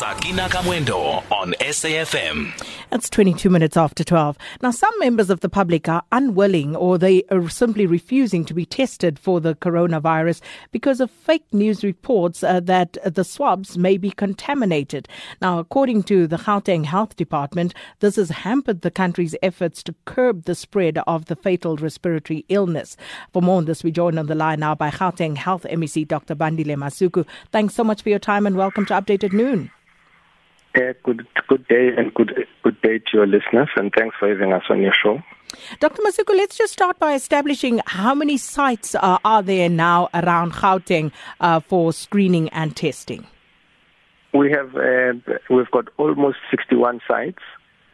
Sakina Kamwendo on SAFM. It's 22 minutes after 12. Now, some members of the public are unwilling or they are simply refusing to be tested for the coronavirus because of fake news reports uh, that the swabs may be contaminated. Now, according to the Gauteng Health Department, this has hampered the country's efforts to curb the spread of the fatal respiratory illness. For more on this, we join on the line now by Gauteng Health MEC Dr. Bandile Masuku. Thanks so much for your time and welcome to Updated Noon. Uh, good good day and good good day to your listeners and thanks for having us on your show. Dr. Masuku, let's just start by establishing how many sites uh, are there now around Gauteng uh, for screening and testing. We have uh, we've got almost 61 sites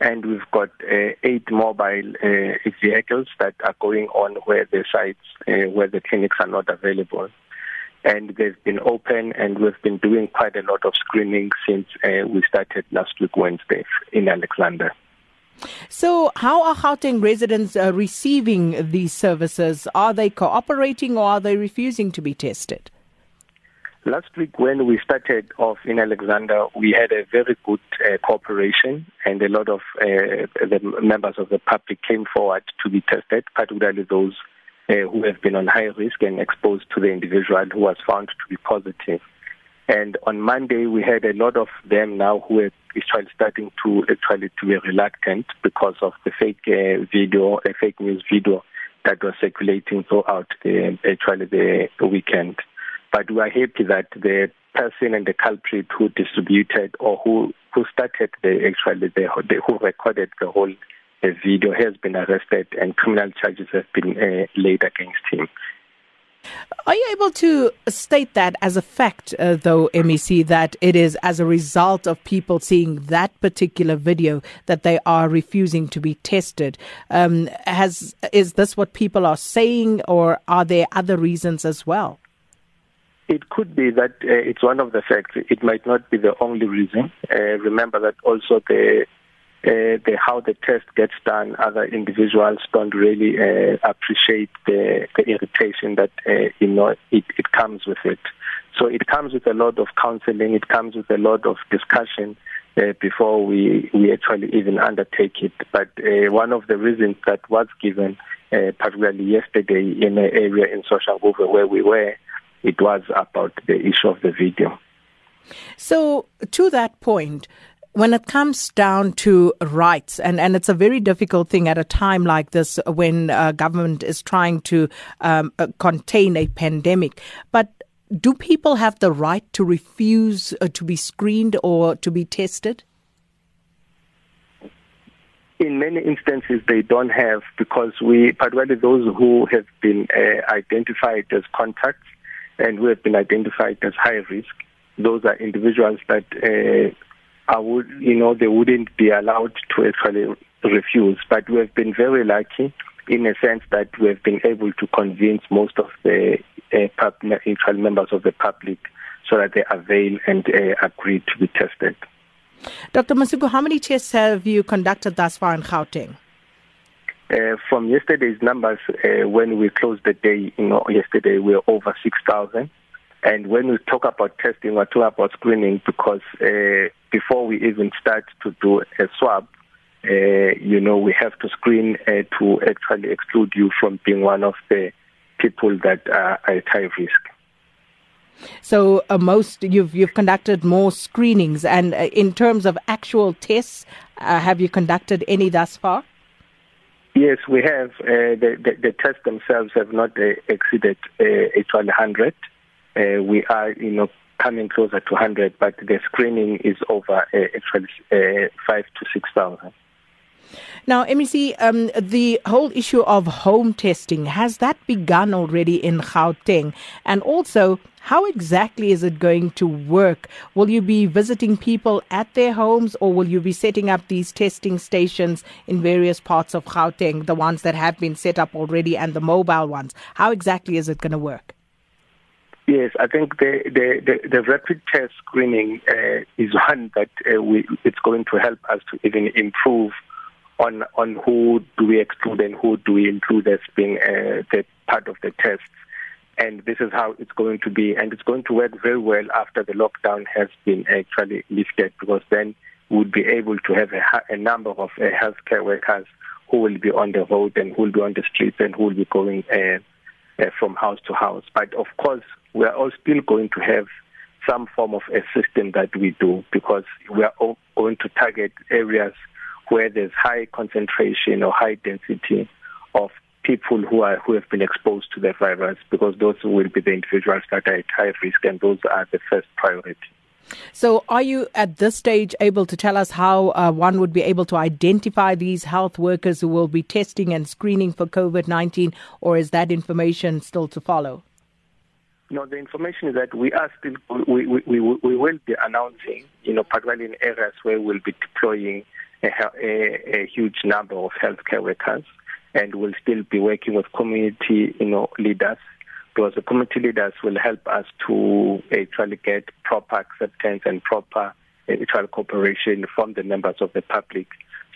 and we've got uh, eight mobile uh, vehicles that are going on where the sites where the clinics are not available and they've been open and we've been doing quite a lot of screening since uh, we started last week Wednesday in Alexandra. So, how are Gauteng residents uh, receiving these services? Are they cooperating or are they refusing to be tested? Last week, when we started off in Alexandra, we had a very good uh, cooperation, and a lot of uh, the members of the public came forward to be tested, particularly those uh, who have been on high risk and exposed to the individual who was found to be positive. And on Monday, we had a lot of them now who are actually starting to actually to be reluctant because of the fake uh, video, a fake news video that was circulating throughout the, actually the, weekend. But we are happy that the person and the culprit who distributed or who who started the actually the, the who recorded the whole a video has been arrested and criminal charges have been uh, laid against him. Are you able to state that as a fact, uh, though, MEC, that it is as a result of people seeing that particular video that they are refusing to be tested? Um, has is this what people are saying, or are there other reasons as well? It could be that uh, it's one of the facts. It might not be the only reason. Uh, remember that also the uh, the, how the test gets done, other individuals don't really uh, appreciate the, the irritation that uh, you know it, it comes with it. So it comes with a lot of counseling. It comes with a lot of discussion uh, before we we actually even undertake it. But uh, one of the reasons that was given, uh, particularly yesterday in an area in Social Soshanguve where we were, it was about the issue of the video. So to that point, when it comes down to rights, and, and it's a very difficult thing at a time like this when uh, government is trying to um, uh, contain a pandemic, but do people have the right to refuse uh, to be screened or to be tested? In many instances, they don't have because we, particularly those who have been uh, identified as contacts and who have been identified as high risk, those are individuals that I would, you know, they wouldn't be allowed to actually refuse. But we have been very lucky in a sense that we have been able to convince most of the uh, pub- members of the public so that they avail and uh, agree to be tested. Dr. Masuku, how many tests have you conducted thus far in Gauteng? Uh, from yesterday's numbers, uh, when we closed the day, you know, yesterday we were over 6,000. And when we talk about testing, we're talking about screening because uh, before we even start to do a swab, uh, you know, we have to screen uh, to actually exclude you from being one of the people that are at high risk. So, uh, most you've you've conducted more screenings, and uh, in terms of actual tests, uh, have you conducted any thus far? Yes, we have. Uh, the, the, the tests themselves have not exceeded uh, 100. We are, you know, coming closer to 100, but the screening is over uh, actually uh, 5 to 6,000. Now, MEC, um, the whole issue of home testing, has that begun already in Gauteng? And also, how exactly is it going to work? Will you be visiting people at their homes or will you be setting up these testing stations in various parts of Gauteng, the ones that have been set up already and the mobile ones? How exactly is it going to work? Yes, I think the the, the, the rapid test screening uh, is one that uh, we, it's going to help us to even improve on on who do we exclude and who do we include as being uh, the part of the test. and this is how it's going to be and it's going to work very well after the lockdown has been actually lifted because then we would be able to have a, a number of uh, healthcare workers who will be on the road and who will be on the streets and who will be going uh, from house to house but of course we are all still going to have some form of a system that we do because we are all going to target areas where there's high concentration or high density of people who are who have been exposed to the virus because those will be the individuals that are at high risk and those are the first priority. So, are you at this stage able to tell us how uh, one would be able to identify these health workers who will be testing and screening for COVID 19, or is that information still to follow? No, the information is that we are still, we, we, we, we will be announcing, you know, particularly in areas where we'll be deploying a, a, a huge number of healthcare workers and we'll still be working with community, you know, leaders because the community leaders will help us to actually get proper acceptance and proper actual cooperation from the members of the public.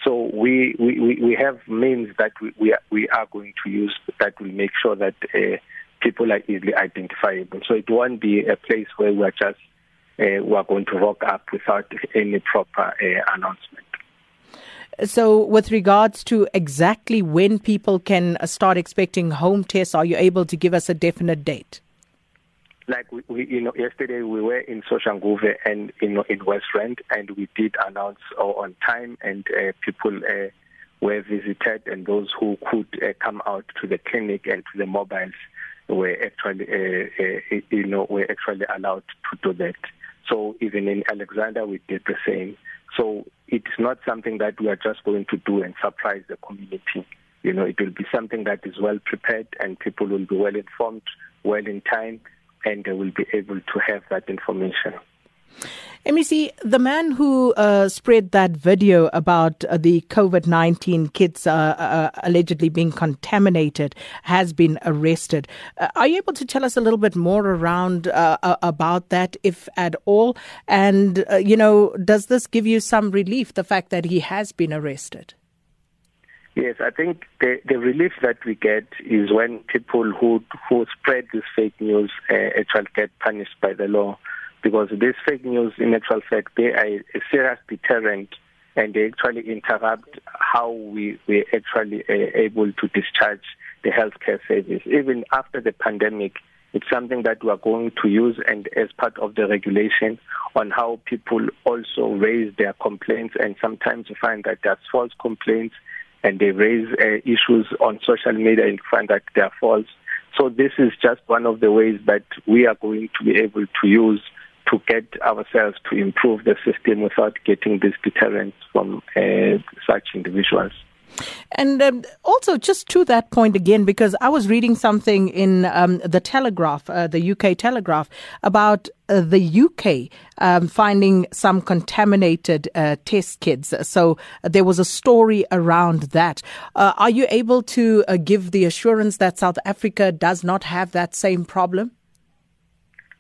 So we we, we have means that we we are, we are going to use that will make sure that uh, people are easily identifiable. So it won't be a place where we are just uh, we are going to rock up without any proper uh, announcement. So, with regards to exactly when people can start expecting home tests, are you able to give us a definite date? Like we, we you know, yesterday we were in Soshanguve and in West Rand, and we did announce uh, on time, and uh, people uh, were visited, and those who could uh, come out to the clinic and to the mobiles were actually uh, uh, you know were actually allowed to do that. So even in Alexandra, we did the same. So it's not something that we are just going to do and surprise the community. You know, it will be something that is well prepared and people will be well informed, well in time, and they will be able to have that information. MEC, the man who uh, spread that video about uh, the COVID 19 kids uh, uh, allegedly being contaminated has been arrested. Uh, are you able to tell us a little bit more around uh, about that, if at all? And, you know, does this give you some relief, the fact that he has been arrested? Yes, I think the, the relief that we get is when people who who spread this fake news actually get punished by the law because these fake news, in actual fact, they are a serious deterrent and they actually interrupt how we we actually uh, able to discharge the healthcare service. Even after the pandemic, it's something that we are going to use and as part of the regulation on how people also raise their complaints and sometimes you find that there's false complaints and they raise uh, issues on social media and find that they're false. So this is just one of the ways that we are going to be able to use to get ourselves to improve the system without getting these deterrents from uh, such individuals. And um, also, just to that point again, because I was reading something in um, the Telegraph, uh, the UK Telegraph, about uh, the UK um, finding some contaminated uh, test kits. So uh, there was a story around that. Uh, are you able to uh, give the assurance that South Africa does not have that same problem?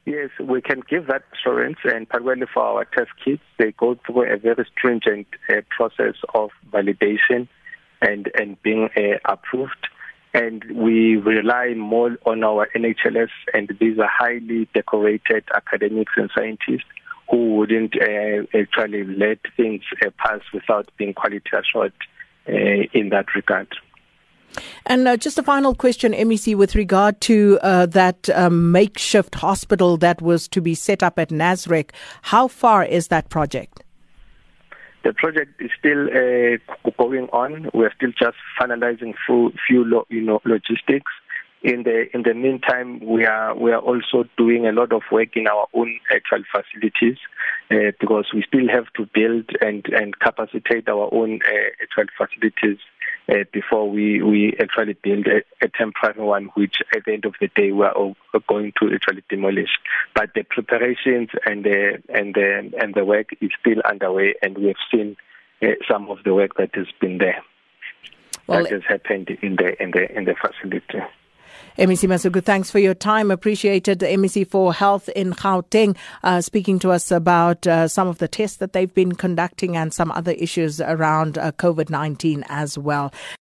Yes, we can give that assurance, and particularly for our test kits, they go through a very stringent uh, process of validation and and being uh, approved. And we rely more on our NHLS, and these are highly decorated academics and scientists who wouldn't uh, actually let things uh, pass without being quality assured uh, in that regard. And uh, just a final question, MEC, with regard to uh, that um, makeshift hospital that was to be set up at Nasrec. How far is that project? The project is still uh, going on. We're still just finalizing few, few lo- you know, logistics. In the in the meantime, we are we are also doing a lot of work in our own actual facilities uh, because we still have to build and and capacitate our own uh, actual facilities uh, before we, we actually build a, a temporary one, which at the end of the day we are all going to actually demolish. But the preparations and the and the and the work is still underway, and we have seen uh, some of the work that has been there. Well, that has happened in the in the in the facility. MEC Masuku, thanks for your time. Appreciated. The MEC for Health in Gauteng uh, speaking to us about uh, some of the tests that they've been conducting and some other issues around uh, COVID 19 as well.